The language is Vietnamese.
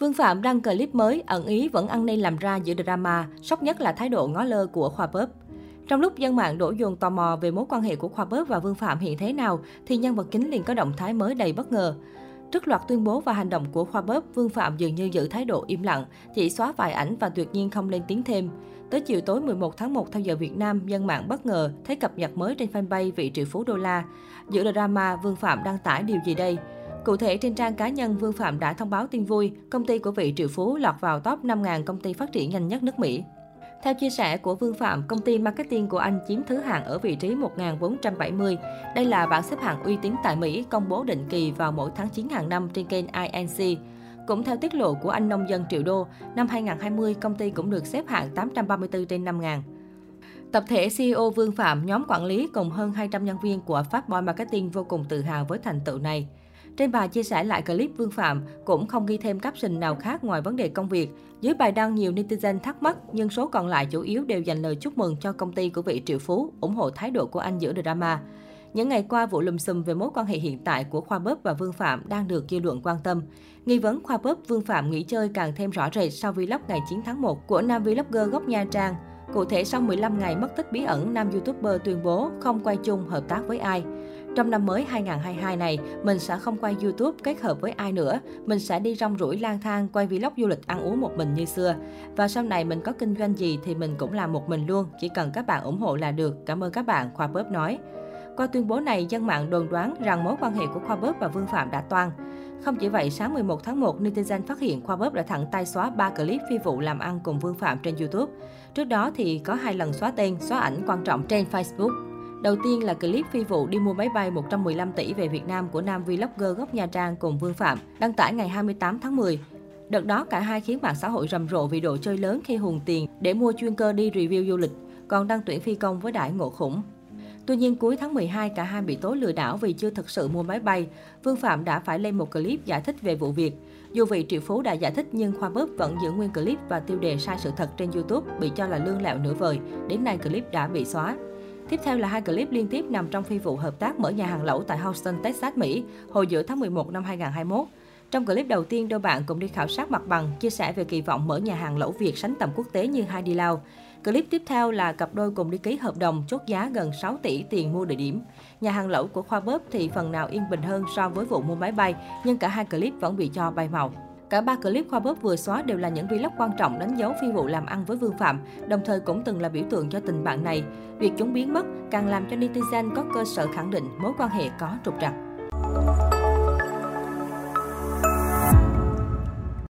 Vương Phạm đăng clip mới, ẩn ý vẫn ăn nên làm ra giữa drama, sốc nhất là thái độ ngó lơ của Khoa Bớp. Trong lúc dân mạng đổ dồn tò mò về mối quan hệ của Khoa Bớp và Vương Phạm hiện thế nào, thì nhân vật chính liền có động thái mới đầy bất ngờ. Trước loạt tuyên bố và hành động của Khoa Bớp, Vương Phạm dường như giữ thái độ im lặng, chỉ xóa vài ảnh và tuyệt nhiên không lên tiếng thêm. Tới chiều tối 11 tháng 1 theo giờ Việt Nam, dân mạng bất ngờ thấy cập nhật mới trên fanpage vị triệu phú đô la. Giữa drama, Vương Phạm đăng tải điều gì đây? Cụ thể, trên trang cá nhân, Vương Phạm đã thông báo tin vui, công ty của vị triệu phú lọt vào top 5.000 công ty phát triển nhanh nhất nước Mỹ. Theo chia sẻ của Vương Phạm, công ty marketing của anh chiếm thứ hạng ở vị trí 1470. Đây là bảng xếp hạng uy tín tại Mỹ, công bố định kỳ vào mỗi tháng 9 hàng năm trên kênh INC. Cũng theo tiết lộ của anh nông dân Triệu Đô, năm 2020 công ty cũng được xếp hạng 834 trên 5.000. Tập thể CEO Vương Phạm, nhóm quản lý cùng hơn 200 nhân viên của Fatboy Marketing vô cùng tự hào với thành tựu này. Trên bài chia sẻ lại clip Vương Phạm cũng không ghi thêm caption nào khác ngoài vấn đề công việc. Dưới bài đăng nhiều netizen thắc mắc nhưng số còn lại chủ yếu đều dành lời chúc mừng cho công ty của vị triệu phú, ủng hộ thái độ của anh giữa drama. Những ngày qua, vụ lùm xùm về mối quan hệ hiện tại của Khoa Bớp và Vương Phạm đang được dư luận quan tâm. Nghi vấn Khoa Bớp Vương Phạm nghỉ chơi càng thêm rõ rệt sau vlog ngày 9 tháng 1 của nam vlogger gốc Nha Trang. Cụ thể, sau 15 ngày mất tích bí ẩn, nam youtuber tuyên bố không quay chung hợp tác với ai. Trong năm mới 2022 này, mình sẽ không quay YouTube kết hợp với ai nữa. Mình sẽ đi rong ruổi, lang thang, quay vlog du lịch ăn uống một mình như xưa. Và sau này mình có kinh doanh gì thì mình cũng làm một mình luôn. Chỉ cần các bạn ủng hộ là được. Cảm ơn các bạn, Khoa Bớp nói. Qua tuyên bố này, dân mạng đồn đoán rằng mối quan hệ của Khoa Bớp và Vương Phạm đã toan. Không chỉ vậy, sáng 11 tháng 1, netizen phát hiện Khoa Bớp đã thẳng tay xóa 3 clip phi vụ làm ăn cùng Vương Phạm trên YouTube. Trước đó thì có hai lần xóa tên, xóa ảnh quan trọng trên Facebook. Đầu tiên là clip phi vụ đi mua máy bay 115 tỷ về Việt Nam của nam vlogger gốc Nha Trang cùng Vương Phạm, đăng tải ngày 28 tháng 10. Đợt đó cả hai khiến mạng xã hội rầm rộ vì độ chơi lớn khi hùng tiền để mua chuyên cơ đi review du lịch, còn đăng tuyển phi công với đại ngộ khủng. Tuy nhiên cuối tháng 12 cả hai bị tố lừa đảo vì chưa thực sự mua máy bay. Vương Phạm đã phải lên một clip giải thích về vụ việc. Dù vị triệu phú đã giải thích nhưng Khoa Bớp vẫn giữ nguyên clip và tiêu đề sai sự thật trên YouTube bị cho là lương lẹo nửa vời. Đến nay clip đã bị xóa. Tiếp theo là hai clip liên tiếp nằm trong phi vụ hợp tác mở nhà hàng lẩu tại Houston, Texas, Mỹ, hồi giữa tháng 11 năm 2021. Trong clip đầu tiên, đôi bạn cùng đi khảo sát mặt bằng, chia sẻ về kỳ vọng mở nhà hàng lẩu Việt sánh tầm quốc tế như Hai Đi Lao. Clip tiếp theo là cặp đôi cùng đi ký hợp đồng chốt giá gần 6 tỷ tiền mua địa điểm. Nhà hàng lẩu của Khoa Bớp thì phần nào yên bình hơn so với vụ mua máy bay, nhưng cả hai clip vẫn bị cho bay màu. Cả ba clip Khoa Bóp vừa xóa đều là những vlog quan trọng đánh dấu phi vụ làm ăn với Vương Phạm, đồng thời cũng từng là biểu tượng cho tình bạn này. Việc chúng biến mất càng làm cho netizen có cơ sở khẳng định mối quan hệ có trục trặc.